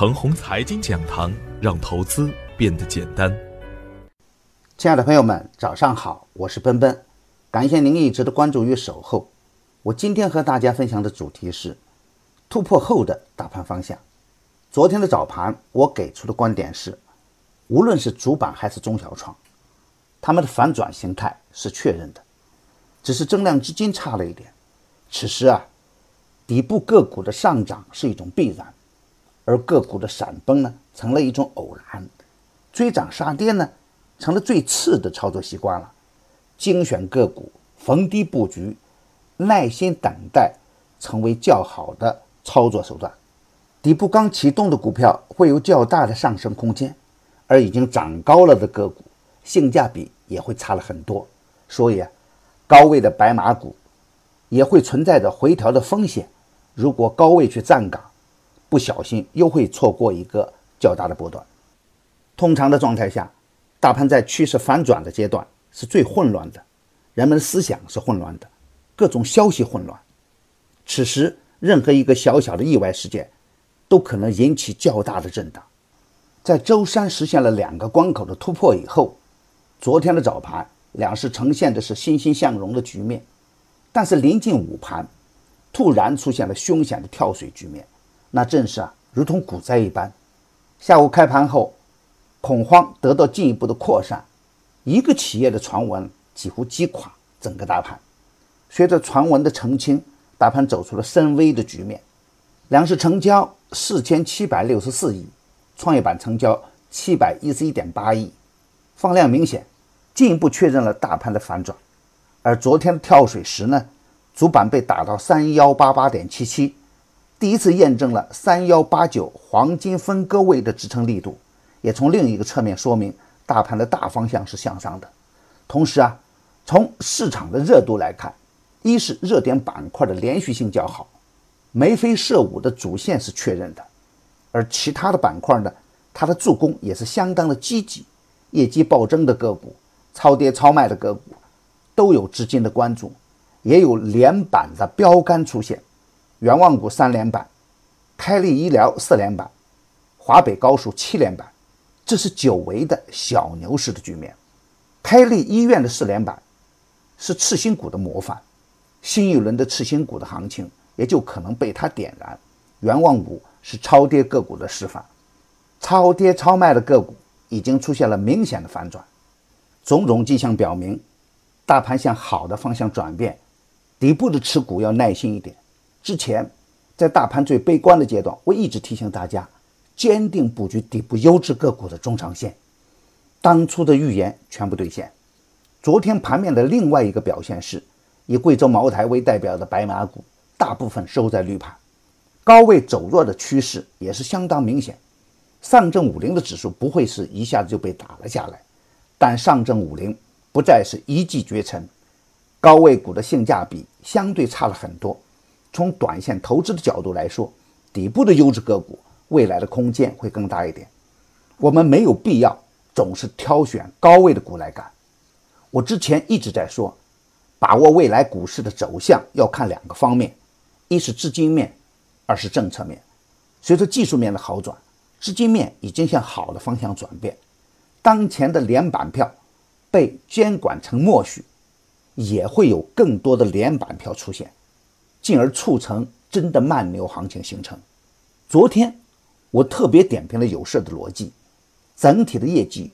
程红财经讲堂，让投资变得简单。亲爱的朋友们，早上好，我是奔奔，感谢您一直的关注与守候。我今天和大家分享的主题是突破后的大盘方向。昨天的早盘，我给出的观点是，无论是主板还是中小创，他们的反转形态是确认的，只是增量资金差了一点。此时啊，底部个股的上涨是一种必然。而个股的闪崩呢，成了一种偶然；追涨杀跌呢，成了最次的操作习惯了。精选个股、逢低布局、耐心等待，成为较好的操作手段。底部刚启动的股票会有较大的上升空间，而已经涨高了的个股，性价比也会差了很多。所以啊，高位的白马股也会存在着回调的风险。如果高位去站岗，不小心又会错过一个较大的波段。通常的状态下，大盘在趋势反转的阶段是最混乱的，人们思想是混乱的，各种消息混乱。此时，任何一个小小的意外事件都可能引起较大的震荡。在周三实现了两个关口的突破以后，昨天的早盘两市呈现的是欣欣向荣的局面，但是临近午盘，突然出现了凶险的跳水局面。那正是啊，如同股灾一般。下午开盘后，恐慌得到进一步的扩散，一个企业的传闻几乎击垮整个大盘。随着传闻的澄清，大盘走出了深 V 的局面。两市成交四千七百六十四亿，创业板成交七百一十一点八亿，放量明显，进一步确认了大盘的反转。而昨天的跳水时呢，主板被打到三幺八八点七七。第一次验证了三幺八九黄金分割位的支撑力度，也从另一个侧面说明大盘的大方向是向上的。同时啊，从市场的热度来看，一是热点板块的连续性较好，眉飞色舞的主线是确认的；而其他的板块呢，它的助攻也是相当的积极，业绩暴增的个股、超跌超卖的个股都有资金的关注，也有连板的标杆出现。远望股三连板，开利医疗四连板，华北高速七连板，这是久违的小牛市的局面。开利医院的四连板是次新股的模范，新一轮的次新股的行情也就可能被它点燃。远望股是超跌个股的示范，超跌超卖的个股已经出现了明显的反转，种种迹象表明，大盘向好的方向转变，底部的持股要耐心一点。之前，在大盘最悲观的阶段，我一直提醒大家，坚定布局底部优质个股的中长线。当初的预言全部兑现。昨天盘面的另外一个表现是，以贵州茅台为代表的白马股大部分收在绿盘，高位走弱的趋势也是相当明显。上证五零的指数不会是一下子就被打了下来，但上证五零不再是一骑绝尘，高位股的性价比相对差了很多。从短线投资的角度来说，底部的优质个股未来的空间会更大一点。我们没有必要总是挑选高位的股来干。我之前一直在说，把握未来股市的走向要看两个方面：一是资金面，二是政策面。随着技术面的好转，资金面已经向好的方向转变。当前的连板票被监管成默许，也会有更多的连板票出现。进而促成真的慢牛行情形成。昨天我特别点评了有色的逻辑，整体的业绩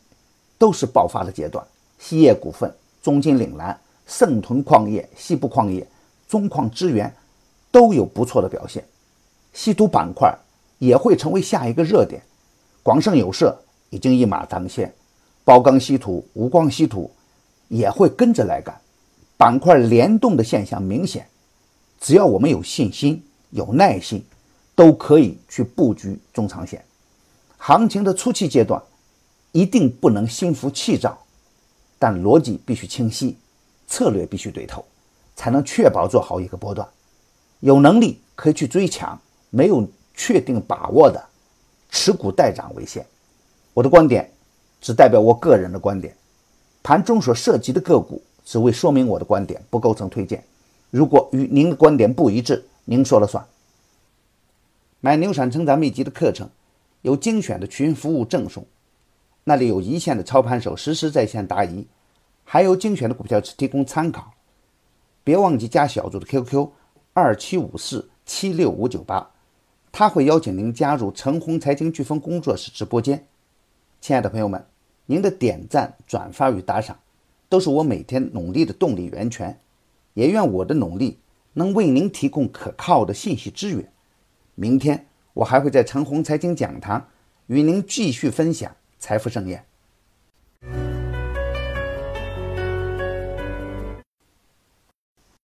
都是爆发的阶段。锡业股份、中金岭南、盛屯矿业、西部矿业、中矿资源都有不错的表现。稀土板块也会成为下一个热点。广盛有色已经一马当先，包钢稀土、五光稀土也会跟着来干。板块联动的现象明显。只要我们有信心、有耐心，都可以去布局中长线。行情的初期阶段，一定不能心浮气躁，但逻辑必须清晰，策略必须对头，才能确保做好一个波段。有能力可以去追强，没有确定把握的，持股待涨为先。我的观点只代表我个人的观点，盘中所涉及的个股只为说明我的观点，不构成推荐。如果与您的观点不一致，您说了算。买牛产成长秘籍的课程，有精选的群服务赠送，那里有一线的操盘手实时在线答疑，还有精选的股票提供参考。别忘记加小组的 QQ 二七五四七六五九八，他会邀请您加入陈红财经飓风工作室直播间。亲爱的朋友们，您的点赞、转发与打赏，都是我每天努力的动力源泉。也愿我的努力能为您提供可靠的信息资源。明天我还会在陈红财经讲堂与您继续分享财富盛宴。